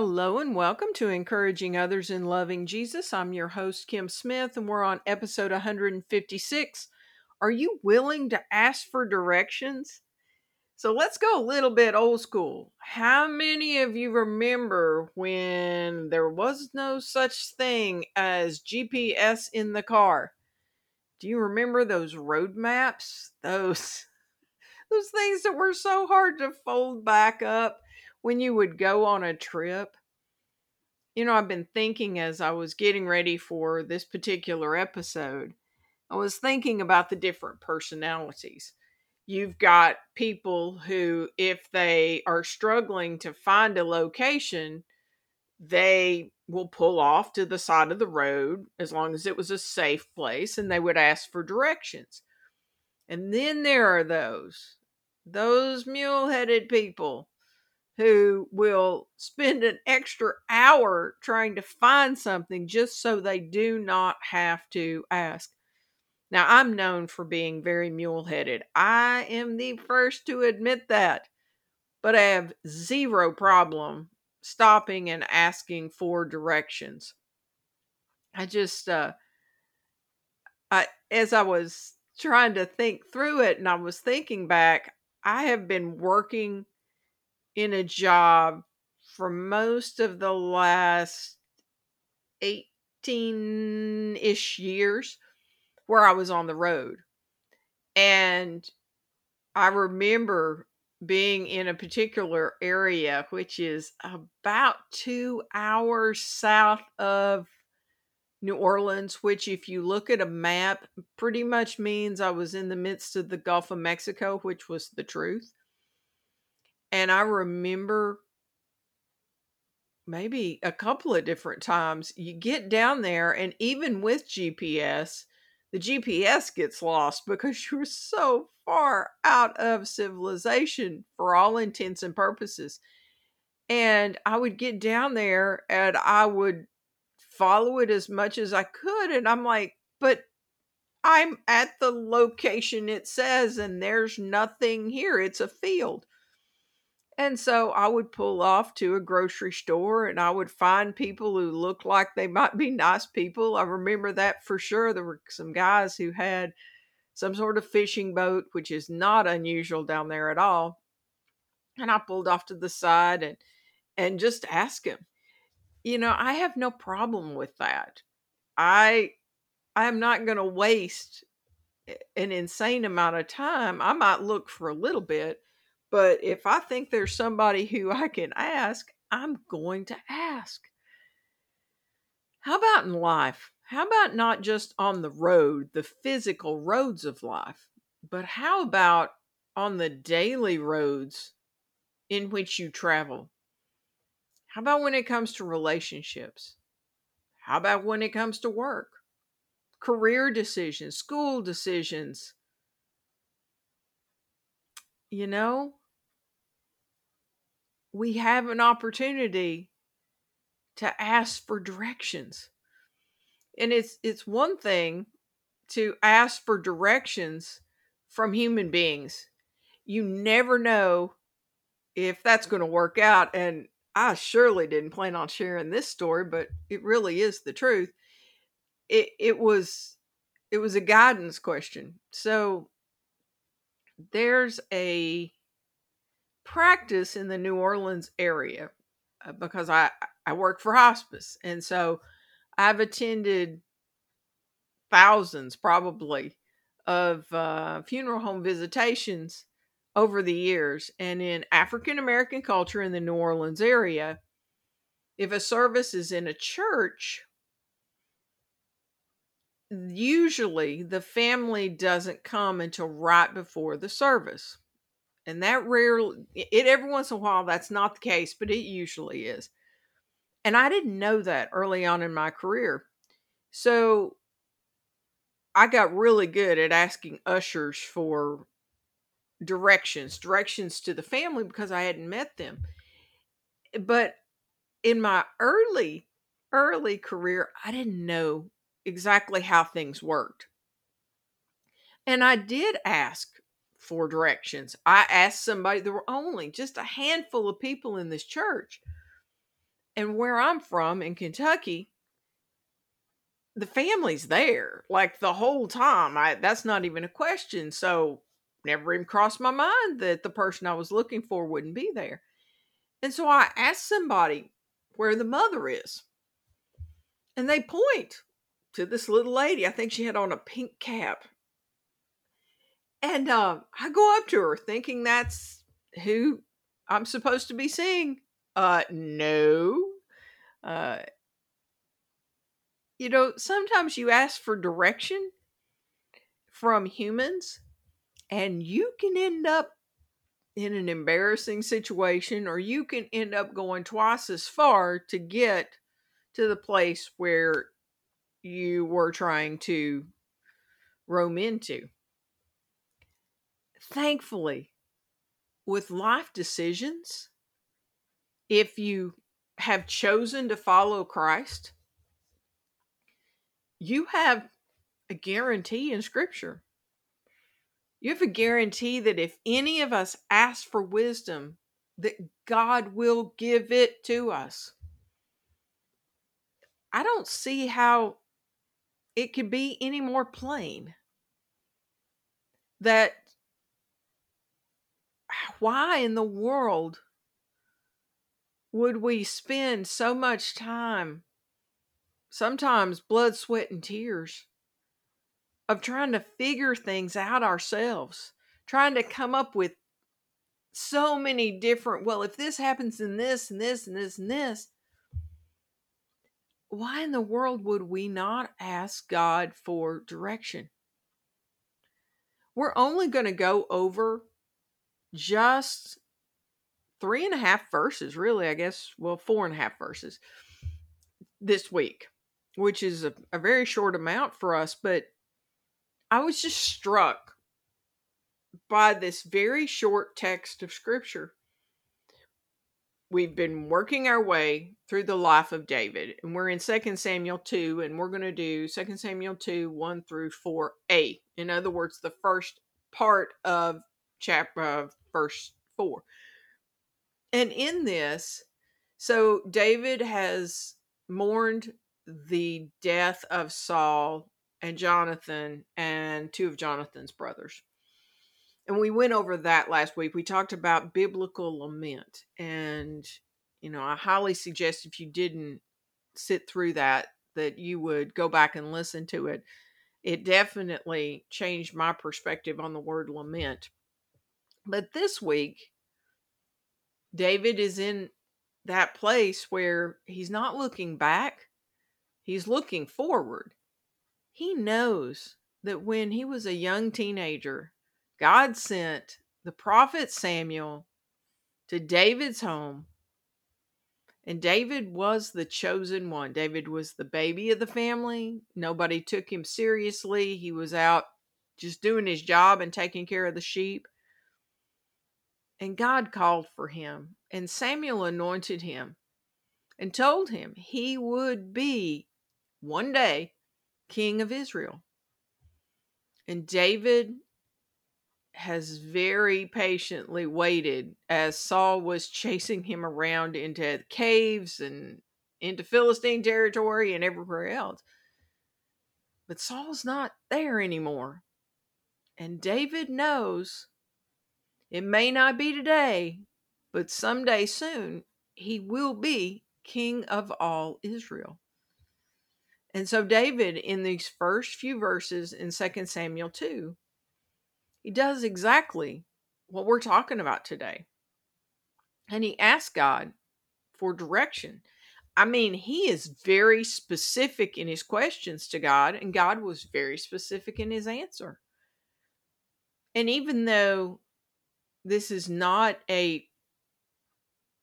Hello and welcome to Encouraging Others in Loving Jesus. I'm your host, Kim Smith, and we're on episode 156. Are you willing to ask for directions? So let's go a little bit old school. How many of you remember when there was no such thing as GPS in the car? Do you remember those road maps? Those those things that were so hard to fold back up when you would go on a trip? You know, I've been thinking as I was getting ready for this particular episode, I was thinking about the different personalities you've got people who, if they are struggling to find a location, they will pull off to the side of the road as long as it was a safe place and they would ask for directions. And then there are those, those mule headed people who will spend an extra hour trying to find something just so they do not have to ask. Now, I'm known for being very mule headed. I am the first to admit that. But I have zero problem stopping and asking for directions. I just, uh, I, as I was trying to think through it and I was thinking back, I have been working in a job for most of the last 18 ish years where I was on the road. And I remember being in a particular area, which is about two hours south of New Orleans, which, if you look at a map, pretty much means I was in the midst of the Gulf of Mexico, which was the truth. And I remember maybe a couple of different times you get down there, and even with GPS, the GPS gets lost because you're so far out of civilization for all intents and purposes. And I would get down there and I would follow it as much as I could. And I'm like, but I'm at the location it says, and there's nothing here. It's a field. And so I would pull off to a grocery store and I would find people who looked like they might be nice people. I remember that for sure. There were some guys who had some sort of fishing boat, which is not unusual down there at all. And I pulled off to the side and and just asked him. You know, I have no problem with that. I I'm not going to waste an insane amount of time. I might look for a little bit, but if I think there's somebody who I can ask, I'm going to ask. How about in life? How about not just on the road, the physical roads of life, but how about on the daily roads in which you travel? How about when it comes to relationships? How about when it comes to work? Career decisions, school decisions. You know, we have an opportunity to ask for directions. And it's it's one thing to ask for directions from human beings. You never know if that's going to work out and I surely didn't plan on sharing this story, but it really is the truth. It it was it was a guidance question. So there's a practice in the New Orleans area uh, because I I work for hospice, and so I've attended thousands, probably, of uh, funeral home visitations over the years. And in African American culture in the New Orleans area, if a service is in a church, usually the family doesn't come until right before the service and that rarely it every once in a while that's not the case but it usually is. And i didn't know that early on in my career. So i got really good at asking ushers for directions directions to the family because i hadn't met them. But in my early early career i didn't know exactly how things worked. And i did ask for directions. I asked somebody, there were only just a handful of people in this church. And where I'm from in Kentucky, the family's there like the whole time. I that's not even a question. So never even crossed my mind that the person I was looking for wouldn't be there. And so I asked somebody where the mother is. And they point to this little lady. I think she had on a pink cap. And uh, I go up to her thinking that's who I'm supposed to be seeing. Uh, no. Uh, you know, sometimes you ask for direction from humans and you can end up in an embarrassing situation or you can end up going twice as far to get to the place where you were trying to roam into. Thankfully, with life decisions, if you have chosen to follow Christ, you have a guarantee in Scripture. You have a guarantee that if any of us ask for wisdom, that God will give it to us. I don't see how it could be any more plain that why in the world would we spend so much time, sometimes blood, sweat, and tears, of trying to figure things out ourselves, trying to come up with so many different, well, if this happens in this and this and this and this, why in the world would we not ask God for direction? We're only going to go over just three and a half verses, really, I guess, well, four and a half verses this week, which is a, a very short amount for us. But I was just struck by this very short text of scripture. We've been working our way through the life of David, and we're in 2 Samuel 2, and we're going to do 2 Samuel 2 1 through 4a. In other words, the first part of chapter of verse 4. And in this, so David has mourned the death of Saul and Jonathan and two of Jonathan's brothers. And we went over that last week. We talked about biblical lament. And, you know, I highly suggest if you didn't sit through that, that you would go back and listen to it. It definitely changed my perspective on the word lament. But this week, David is in that place where he's not looking back, he's looking forward. He knows that when he was a young teenager, God sent the prophet Samuel to David's home. And David was the chosen one. David was the baby of the family. Nobody took him seriously. He was out just doing his job and taking care of the sheep. And God called for him, and Samuel anointed him and told him he would be one day king of Israel. And David has very patiently waited as Saul was chasing him around into caves and into Philistine territory and everywhere else. But Saul's not there anymore. And David knows it may not be today, but someday soon he will be king of all Israel. And so, David, in these first few verses in 2 Samuel 2, he does exactly what we're talking about today. And he asks God for direction. I mean, he is very specific in his questions to God, and God was very specific in his answer. And even though this is not a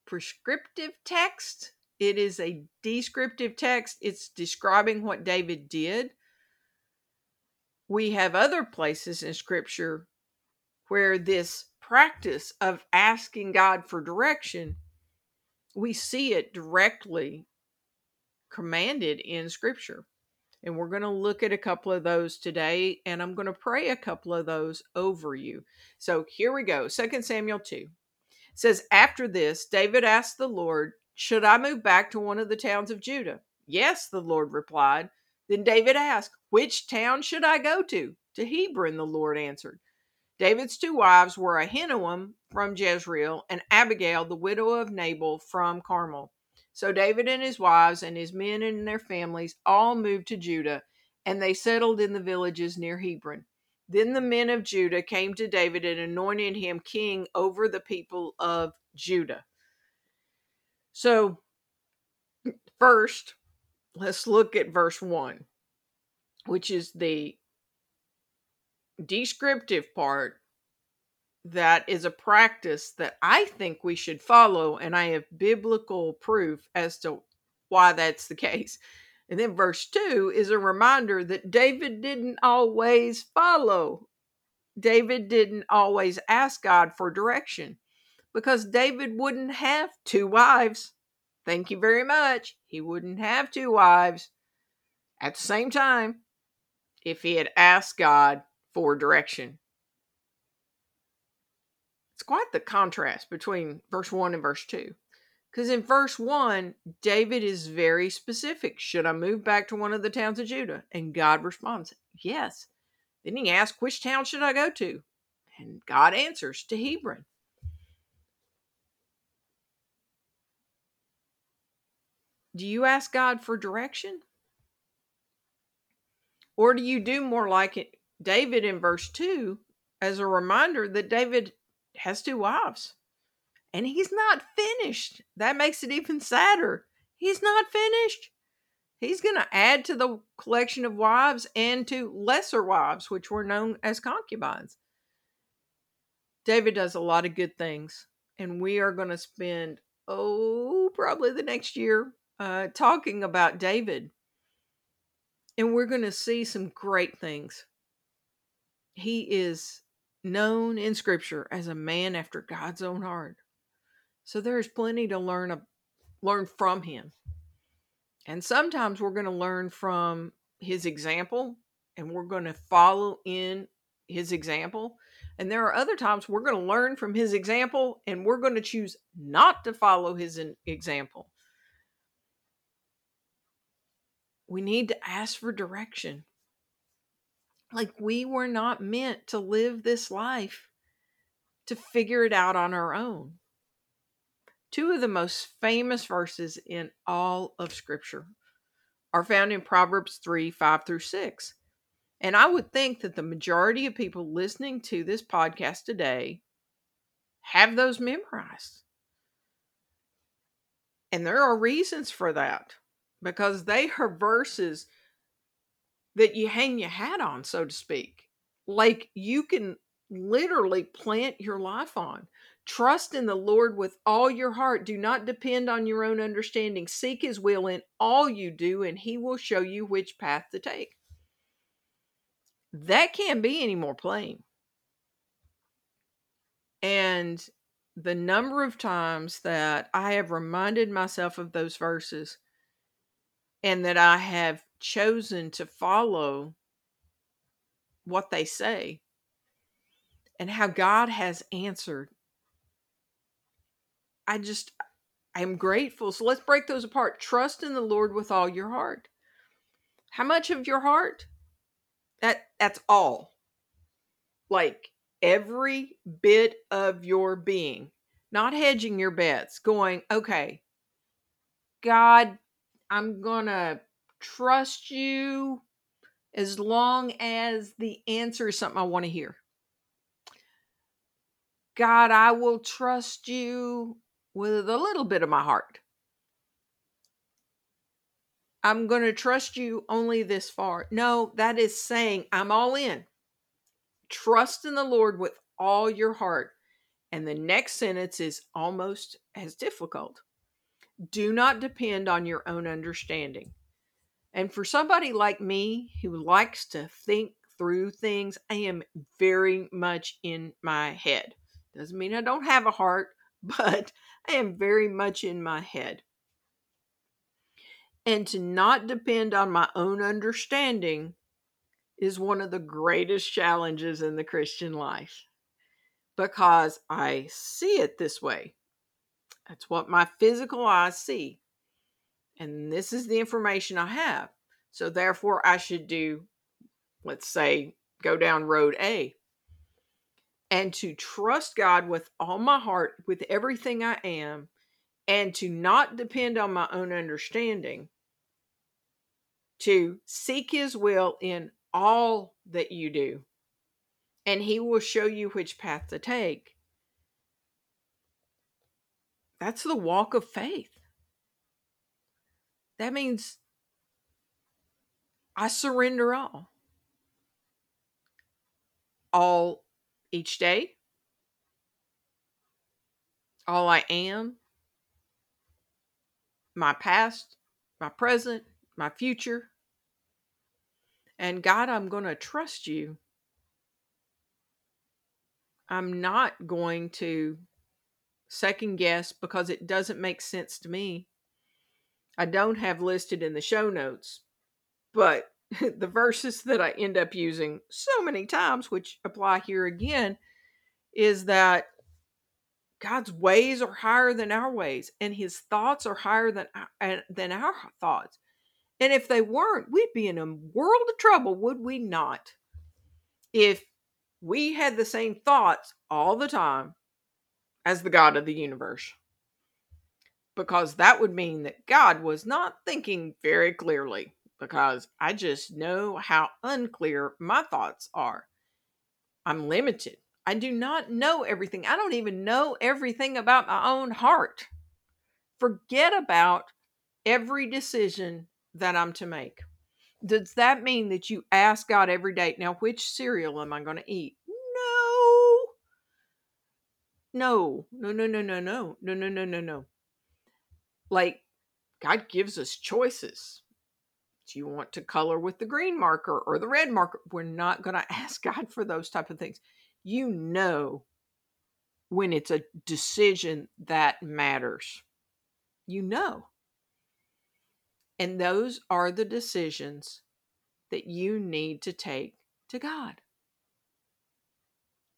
prescriptive text, it is a descriptive text. It's describing what David did. We have other places in scripture where this practice of asking God for direction, we see it directly commanded in Scripture. And we're going to look at a couple of those today, and I'm going to pray a couple of those over you. So here we go 2 Samuel 2 it says, After this, David asked the Lord, Should I move back to one of the towns of Judah? Yes, the Lord replied. Then David asked, Which town should I go to? To Hebron, the Lord answered. David's two wives were Ahinoam from Jezreel and Abigail, the widow of Nabal from Carmel. So David and his wives and his men and their families all moved to Judah, and they settled in the villages near Hebron. Then the men of Judah came to David and anointed him king over the people of Judah. So, first, let's look at verse 1, which is the descriptive part that is a practice that I think we should follow, and I have biblical proof as to why that's the case. And then verse 2 is a reminder that David didn't always follow. David didn't always ask God for direction because David wouldn't have two wives. Thank you very much. He wouldn't have two wives at the same time if he had asked God for direction. It's quite the contrast between verse 1 and verse 2. Because in verse 1, David is very specific. Should I move back to one of the towns of Judah? And God responds, Yes. Then he asks, Which town should I go to? And God answers, To Hebron. Do you ask God for direction? Or do you do more like it, David in verse 2 as a reminder that David has two wives and he's not finished? That makes it even sadder. He's not finished. He's going to add to the collection of wives and to lesser wives, which were known as concubines. David does a lot of good things, and we are going to spend, oh, probably the next year uh, talking about David. And we're going to see some great things. He is known in Scripture as a man after God's own heart. So there's plenty to learn, a, learn from him. And sometimes we're going to learn from his example and we're going to follow in his example. And there are other times we're going to learn from his example and we're going to choose not to follow his example. We need to ask for direction. Like we were not meant to live this life to figure it out on our own. Two of the most famous verses in all of Scripture are found in Proverbs 3 5 through 6. And I would think that the majority of people listening to this podcast today have those memorized. And there are reasons for that because they are verses that you hang your hat on, so to speak. Like you can literally plant your life on. Trust in the Lord with all your heart. Do not depend on your own understanding. Seek his will in all you do, and he will show you which path to take. That can't be any more plain. And the number of times that I have reminded myself of those verses and that I have chosen to follow what they say and how God has answered. I just, I'm grateful. So let's break those apart. Trust in the Lord with all your heart. How much of your heart? That that's all. Like every bit of your being. Not hedging your bets, going, okay, God, I'm to trust you as long as the answer is something I want to hear. God, I will trust you with a little bit of my heart. I'm going to trust you only this far. No, that is saying I'm all in. Trust in the Lord with all your heart. And the next sentence is almost as difficult. Do not depend on your own understanding. And for somebody like me who likes to think through things, I am very much in my head. Doesn't mean I don't have a heart, but I am very much in my head. And to not depend on my own understanding is one of the greatest challenges in the Christian life because I see it this way. That's what my physical eyes see. And this is the information I have. So therefore, I should do, let's say, go down road A. And to trust God with all my heart, with everything I am, and to not depend on my own understanding, to seek His will in all that you do, and He will show you which path to take. That's the walk of faith. That means I surrender all. All each day, all I am, my past, my present, my future. And God, I'm going to trust you. I'm not going to second guess because it doesn't make sense to me. I don't have listed in the show notes, but the verses that I end up using so many times, which apply here again, is that God's ways are higher than our ways, and His thoughts are higher than than our thoughts. And if they weren't, we'd be in a world of trouble, would we not? If we had the same thoughts all the time as the God of the universe. Because that would mean that God was not thinking very clearly, because I just know how unclear my thoughts are. I'm limited. I do not know everything. I don't even know everything about my own heart. Forget about every decision that I'm to make. Does that mean that you ask God every day, now, which cereal am I going to eat? No. No, no, no, no, no, no, no, no, no, no. Like, God gives us choices. Do you want to color with the green marker or the red marker? We're not going to ask God for those type of things you know when it's a decision that matters. You know. And those are the decisions that you need to take to God.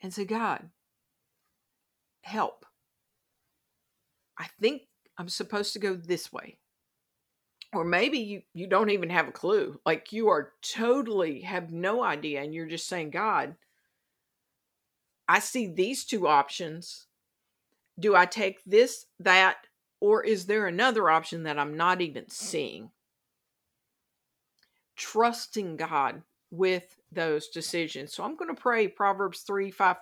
And say, God, help. I think I'm supposed to go this way. Or maybe you, you don't even have a clue. Like you are totally have no idea and you're just saying, God, I see these two options. Do I take this, that, or is there another option that I'm not even seeing? Trusting God with those decisions. So I'm going to pray Proverbs 3 5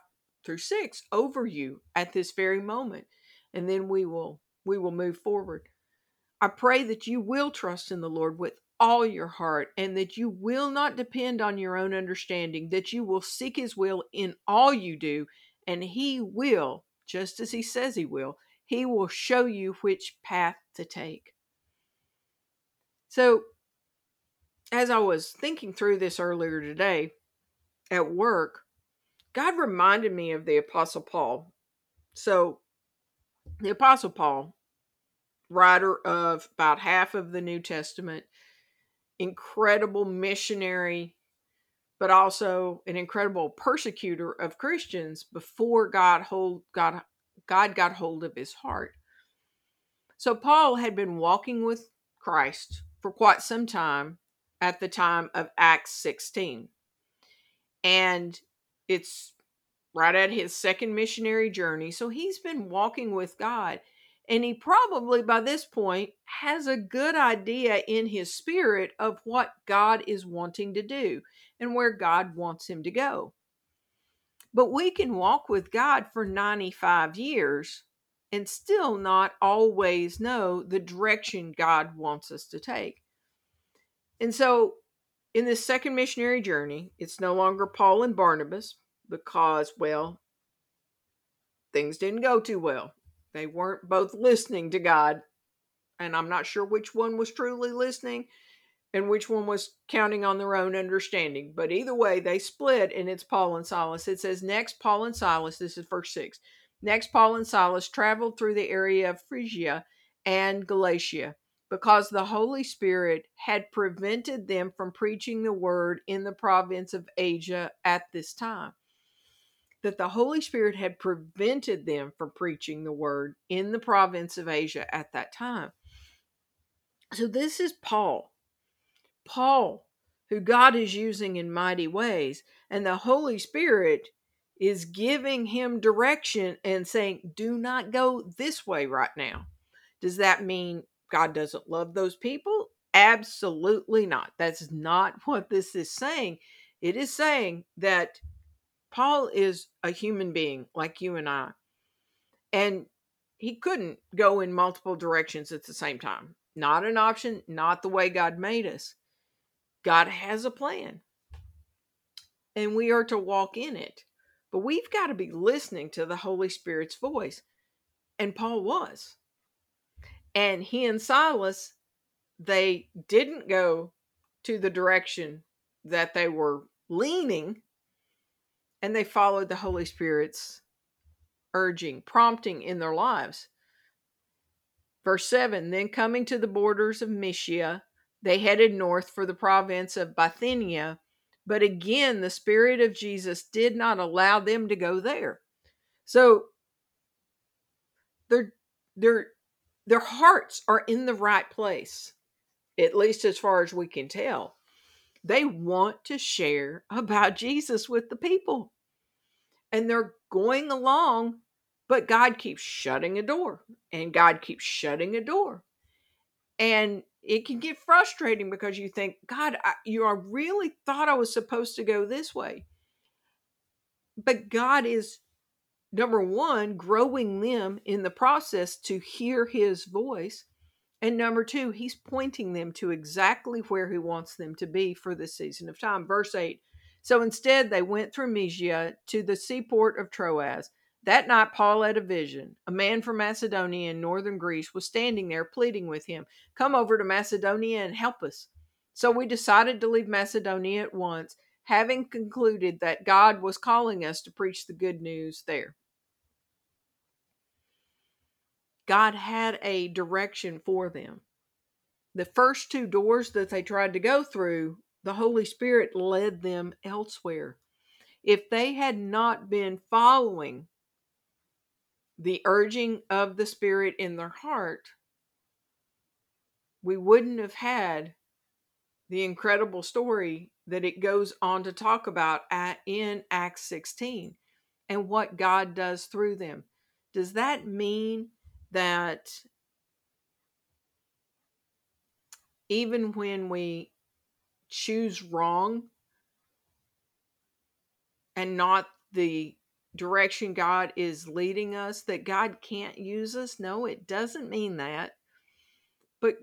through 6 over you at this very moment. And then we will we will move forward. I pray that you will trust in the Lord with all your heart and that you will not depend on your own understanding, that you will seek his will in all you do, and he will, just as he says he will, he will show you which path to take. So, as I was thinking through this earlier today at work, God reminded me of the Apostle Paul. So, the Apostle Paul, writer of about half of the New Testament, incredible missionary, but also an incredible persecutor of Christians before God hold God God got hold of his heart. So Paul had been walking with Christ for quite some time at the time of Acts 16. And it's right at his second missionary journey. So he's been walking with God and he probably by this point has a good idea in his spirit of what God is wanting to do and where God wants him to go. But we can walk with God for 95 years and still not always know the direction God wants us to take. And so, in this second missionary journey, it's no longer Paul and Barnabas because, well, things didn't go too well they weren't both listening to God. And I'm not sure which one was truly listening and which one was counting on their own understanding. But either way, they split, and it's Paul and Silas. It says, Next, Paul and Silas, this is verse 6. Next, Paul and Silas traveled through the area of Phrygia and Galatia because the Holy Spirit had prevented them from preaching the word in the province of Asia at this time. That the Holy Spirit had prevented them from preaching the word in the province of Asia at that time. So this is Paul. Paul, who God is using in mighty ways, and the Holy Spirit is giving him direction and saying, Do not go this way right now. Does that mean God doesn't love those people? Absolutely not. That's not what this is saying. It is saying that Paul is a human being like you and I. And he couldn't go in multiple directions at the same time. Not an option, not the way God made us. God has a plan. And we are to walk in it. But we've got to be listening to the Holy Spirit's voice. And Paul was. And he and Silas, they didn't go to the direction that they were leaning, and they followed the Holy Spirit's urging, prompting in their lives. Verse 7 Then coming to the borders of Mysia, they headed north for the province of Bithynia but again, the Spirit of Jesus did not allow them to go there. So their their their hearts are in the right place, at least as far as we can tell. They want to share about Jesus with the people. And they're going along, but God keeps shutting a door, and God keeps shutting a door. And it can get frustrating because you think, God, I, you I really thought I was supposed to go this way. But God is, number one, growing them in the process to hear his voice. And number two, he's pointing them to exactly where he wants them to be for this season of time. Verse 8 So instead, they went through Mysia to the seaport of Troas. That night, Paul had a vision. A man from Macedonia in northern Greece was standing there pleading with him, Come over to Macedonia and help us. So we decided to leave Macedonia at once, having concluded that God was calling us to preach the good news there. God had a direction for them. The first two doors that they tried to go through, the Holy Spirit led them elsewhere. If they had not been following the urging of the Spirit in their heart, we wouldn't have had the incredible story that it goes on to talk about at, in Acts 16 and what God does through them. Does that mean that even when we choose wrong and not the direction God is leading us, that God can't use us. No, it doesn't mean that. But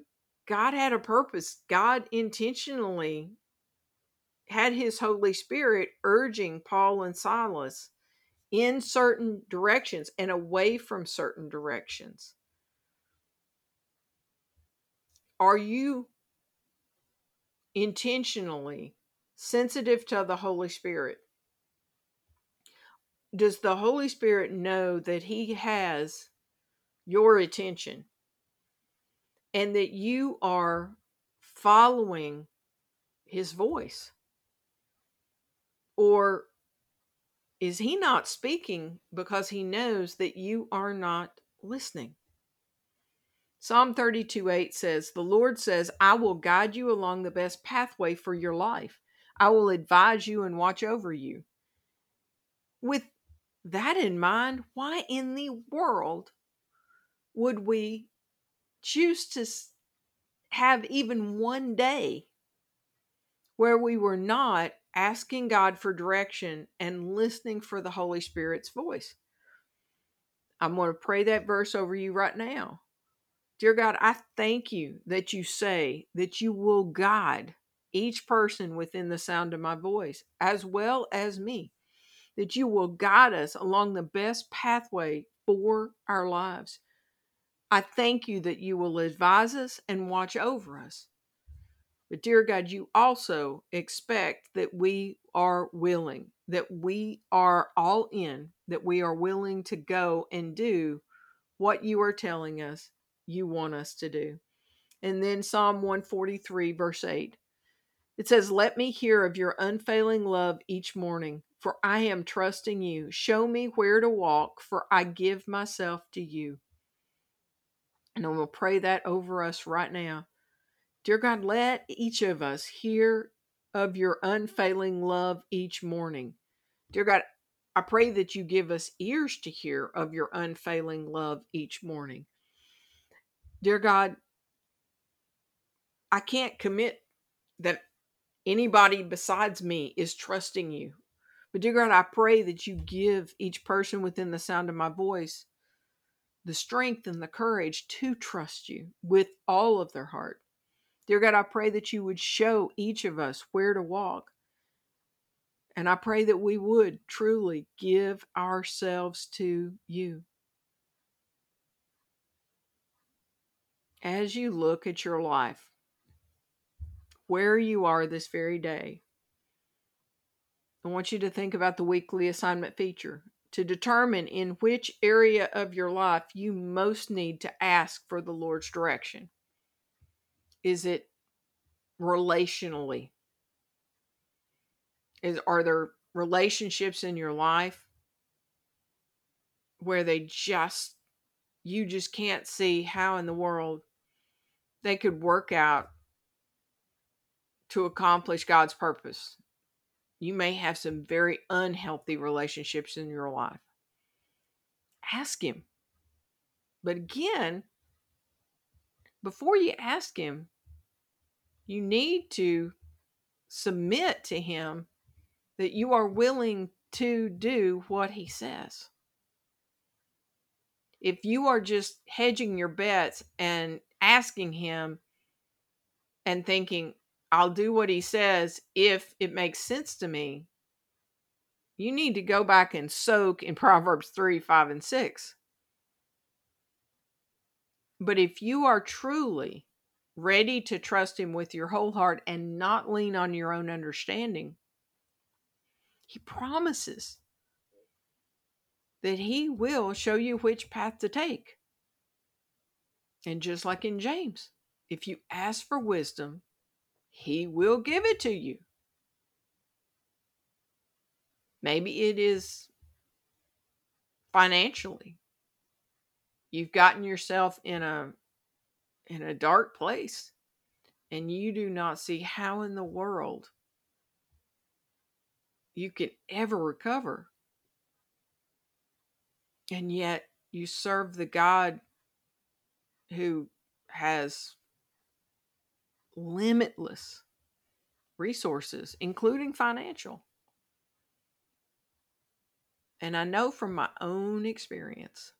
God had a purpose. God intentionally had his Holy Spirit urging Paul and Silas in certain directions and away from certain directions. Are you intentionally sensitive to the Holy Spirit? does the Holy Spirit know that He has your attention and that you are following His voice? Or is He not speaking because He knows that you are not listening? Psalm 32 8 says, The Lord says, I will guide you along the best pathway for your life. I will advise you and watch over you. With that in mind, why in the world would we choose to have even one day where we were not asking God for direction and listening for the Holy Spirit's voice? I'm going to pray that verse over you right now. Dear God, I thank you that you say that you will guide each person within the sound of my voice, as well as me that you will guide us along the best pathway for our lives. I thank you that you will advise us and watch over us. But, dear God, you also expect that we are willing, that we are all in, that we are willing to go and do what you are telling us you want us to do. And then Psalm 143, verse 8 it says, Let me hear of your unfailing love each morning for I am trusting you. Show me where to walk, for I give myself to you. And I'm going to pray that over us right now. Dear God, let each of us hear of your unfailing love each morning. Dear God, I pray that you give us ears to hear of your unfailing love each morning. Dear God, I can't commit that anybody besides me is trusting you. But dear God, I pray that you give each person within the sound of my voice the strength and the courage to trust you with all of their heart. Dear God, I pray that you would show each of us where to walk. And I pray that we would truly give ourselves to you. As you look at your life, where you are this very day, I want you to think about the weekly assignment feature to determine in which area of your life you most need to ask for the Lord's direction. Is it relationally? Is are there relationships in your life where they just you just can't see how in the world they could work out to accomplish God's purpose. You may have some very unhealthy relationships in your life. Ask Him. But again, before you ask Him, you need to submit to Him that you are willing to do what He says. If you are just hedging your bets and asking Him and thinking, I'll do what he says if it makes sense to me. You need to go back and soak in Proverbs 3, 5, and 6. But if you are truly ready to trust him with your whole heart and not lean on your own understanding, he promises that he will show you which path to take. And just like in James, if you ask for wisdom, he will give it to you. Maybe it is financially. You've gotten yourself in a in a dark place and you do not see how in the world you can ever recover. And yet you serve the God who has limitless resources, including financial. And I know from my own experience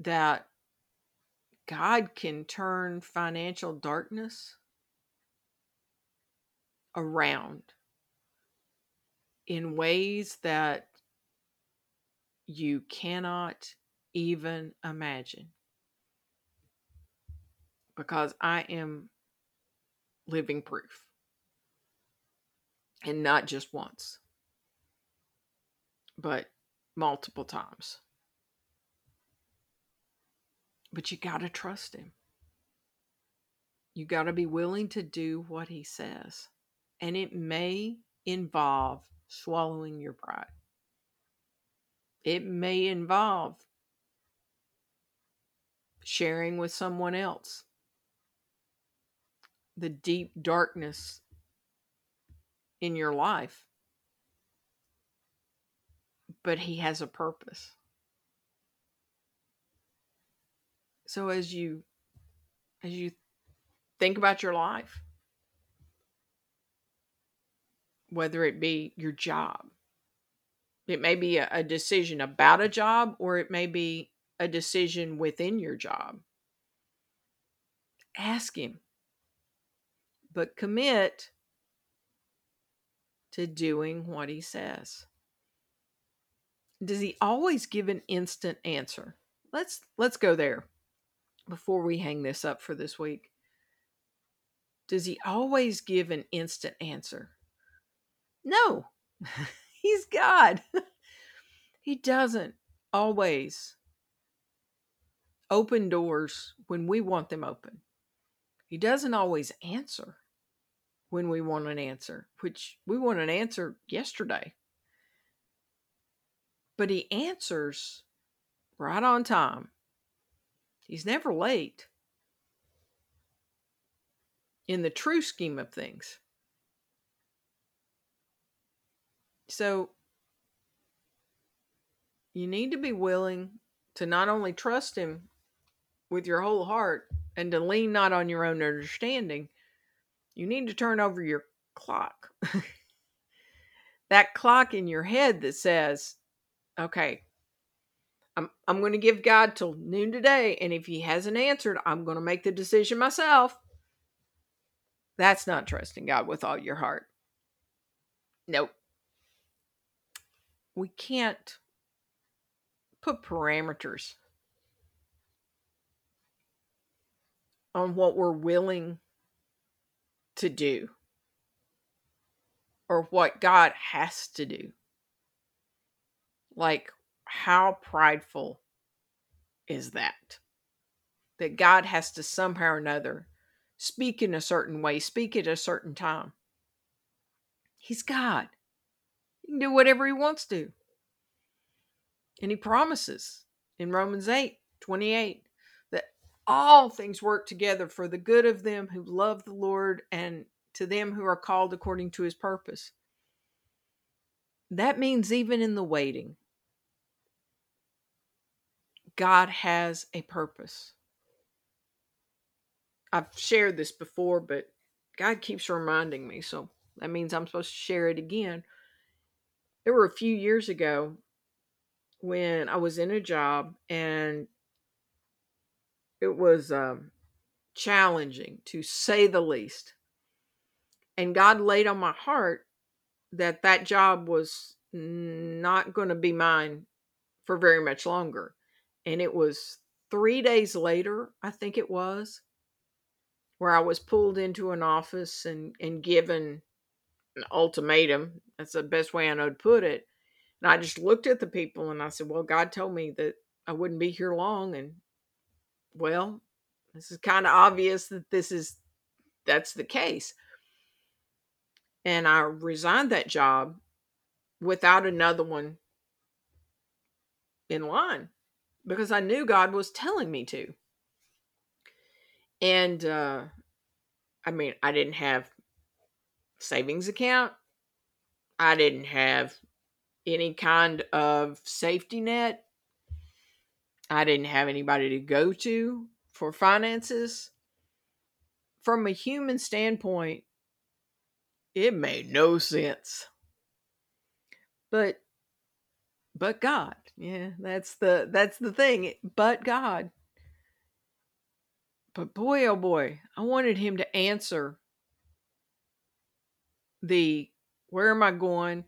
that God can turn financial darkness around in ways that you cannot even imagine because I am living proof. And not just once, but multiple times. But you got to trust him. You got to be willing to do what he says. And it may involve swallowing your pride. It may involve sharing with someone else the deep darkness in your life. But he has a purpose. So as you as you think about your life, whether it be your job, it may be a, a decision about a job or it may be a decision within your job. Ask him but commit to doing what he says. Does he always give an instant answer? Let's let's go there before we hang this up for this week. Does he always give an instant answer? No. He's God. he doesn't always open doors when we want them open. He doesn't always answer when we want an answer, which we want an answer yesterday. But he answers right on time. He's never late in the true scheme of things. So you need to be willing to not only trust him with your whole heart and to lean not on your own understanding, you need to turn over your clock. that clock in your head that says, okay, I'm, I'm going to give God till noon today. And if he hasn't answered, I'm going to make the decision myself. That's not trusting God with all your heart. Nope. We can't put parameters on what we're willing to do or what God has to do. Like, how prideful is that? That God has to somehow or another speak in a certain way, speak at a certain time. He's God. He can do whatever he wants to. And he promises in Romans 8 28 that all things work together for the good of them who love the Lord and to them who are called according to his purpose. That means even in the waiting, God has a purpose. I've shared this before, but God keeps reminding me. So that means I'm supposed to share it again. There were a few years ago when I was in a job and it was um, challenging to say the least. And God laid on my heart that that job was not going to be mine for very much longer. And it was three days later, I think it was, where I was pulled into an office and, and given an ultimatum. That's the best way I know to put it. And I just looked at the people and I said, Well, God told me that I wouldn't be here long. And well, this is kind of obvious that this is that's the case. And I resigned that job without another one in line because I knew God was telling me to. And uh I mean, I didn't have savings account. I didn't have any kind of safety net. I didn't have anybody to go to for finances. From a human standpoint, it made no sense. But but God. Yeah, that's the that's the thing. But God. But boy oh boy, I wanted him to answer the where am I going?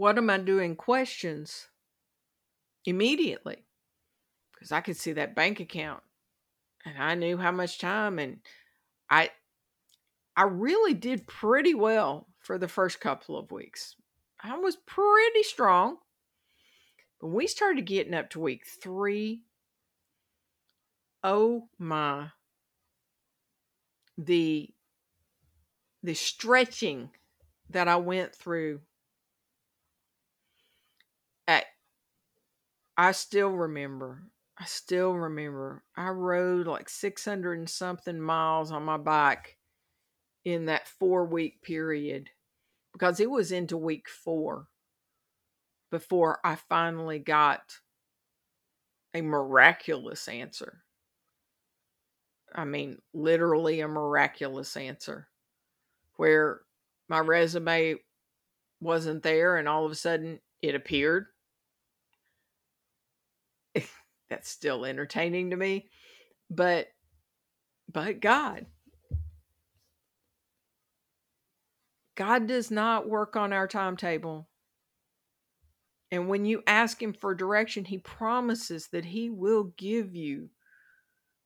what am I doing questions immediately because I could see that bank account and I knew how much time and I I really did pretty well for the first couple of weeks. I was pretty strong. When we started getting up to week 3, oh my the the stretching that I went through I still remember. I still remember. I rode like 600 and something miles on my bike in that four week period because it was into week four before I finally got a miraculous answer. I mean, literally a miraculous answer where my resume wasn't there and all of a sudden it appeared that's still entertaining to me. But but God God does not work on our timetable. And when you ask him for direction, he promises that he will give you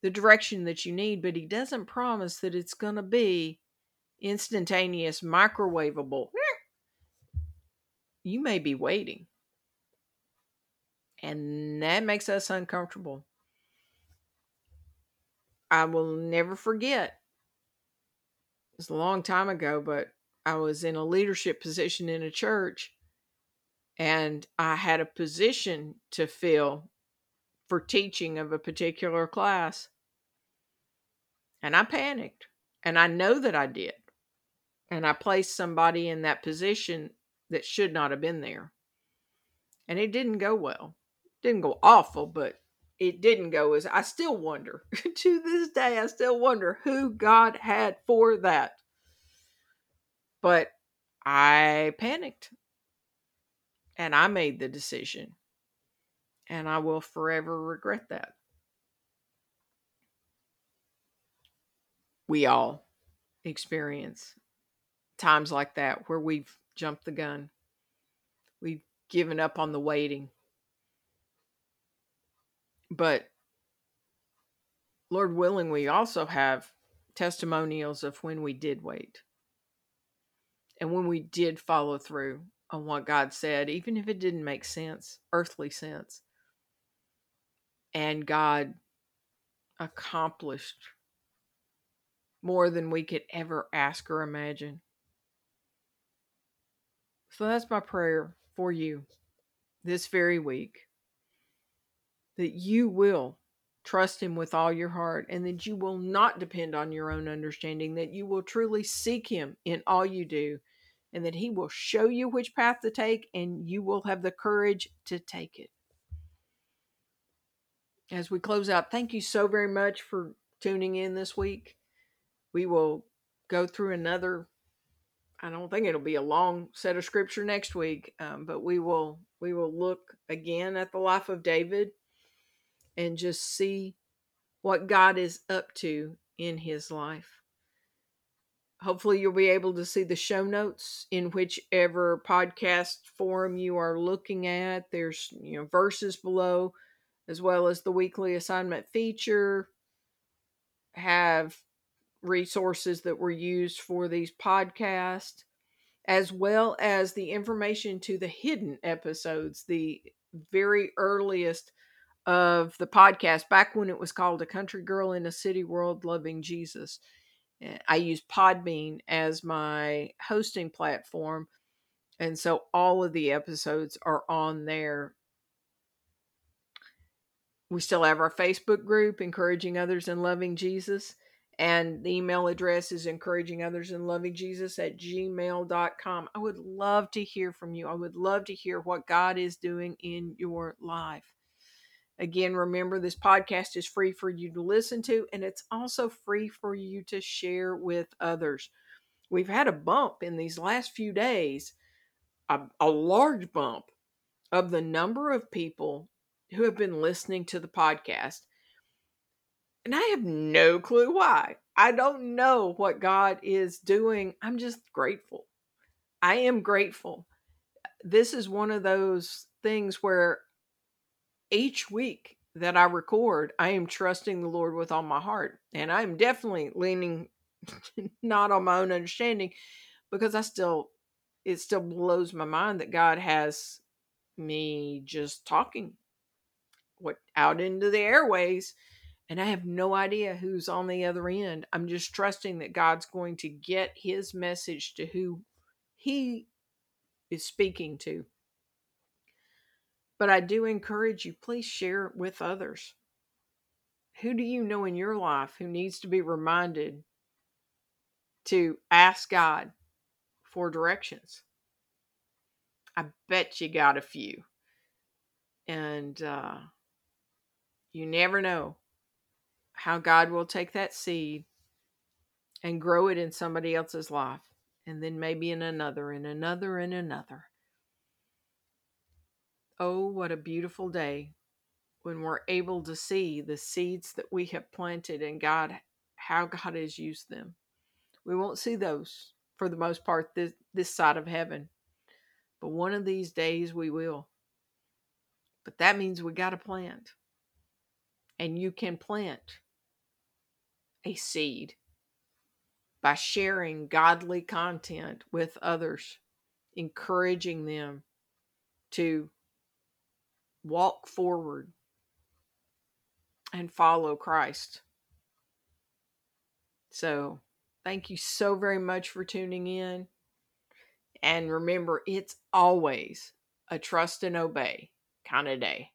the direction that you need, but he doesn't promise that it's going to be instantaneous, microwavable. You may be waiting. And that makes us uncomfortable. I will never forget It's a long time ago, but I was in a leadership position in a church and I had a position to fill for teaching of a particular class. And I panicked. And I know that I did. And I placed somebody in that position that should not have been there. And it didn't go well. Didn't go awful, but it didn't go as I still wonder. to this day, I still wonder who God had for that. But I panicked and I made the decision. And I will forever regret that. We all experience times like that where we've jumped the gun. We've given up on the waiting. But Lord willing, we also have testimonials of when we did wait and when we did follow through on what God said, even if it didn't make sense, earthly sense. And God accomplished more than we could ever ask or imagine. So that's my prayer for you this very week that you will trust Him with all your heart and that you will not depend on your own understanding, that you will truly seek Him in all you do and that He will show you which path to take, and you will have the courage to take it. As we close out, thank you so very much for tuning in this week. We will go through another. I don't think it'll be a long set of scripture next week, um, but we will we will look again at the life of David and just see what God is up to in his life. Hopefully, you'll be able to see the show notes in whichever podcast forum you are looking at. There's you know verses below, as well as the weekly assignment feature. Have resources that were used for these podcasts, as well as the information to the hidden episodes, the very earliest of the podcast, back when it was called A Country Girl in a City World Loving Jesus. Eh, I use Podbean as my hosting platform. And so all of the episodes are on there. We still have our Facebook group, Encouraging Others in Loving Jesus. And the email address is encouraging others in loving Jesus at gmail.com. I would love to hear from you. I would love to hear what God is doing in your life. Again, remember this podcast is free for you to listen to, and it's also free for you to share with others. We've had a bump in these last few days, a, a large bump of the number of people who have been listening to the podcast. And I have no clue why. I don't know what God is doing. I'm just grateful. I am grateful. This is one of those things where each week that I record, I am trusting the Lord with all my heart. And I'm definitely leaning not on my own understanding because I still, it still blows my mind that God has me just talking what out into the airways and I have no idea who's on the other end. I'm just trusting that God's going to get his message to who he is speaking to. But I do encourage you, please share it with others. Who do you know in your life who needs to be reminded to ask God for directions? I bet you got a few. And uh, you never know how God will take that seed and grow it in somebody else's life, and then maybe in another, and another, and another. Oh, what a beautiful day when we're able to see the seeds that we have planted and God, how God has used them. We won't see those for the most part this, this side of heaven, but one of these days we will. But that means we got to plant. And you can plant a seed by sharing godly content with others, encouraging them to walk forward and follow Christ. So Thank you so very much for tuning in. And remember, it's always a trust and obey kind of day.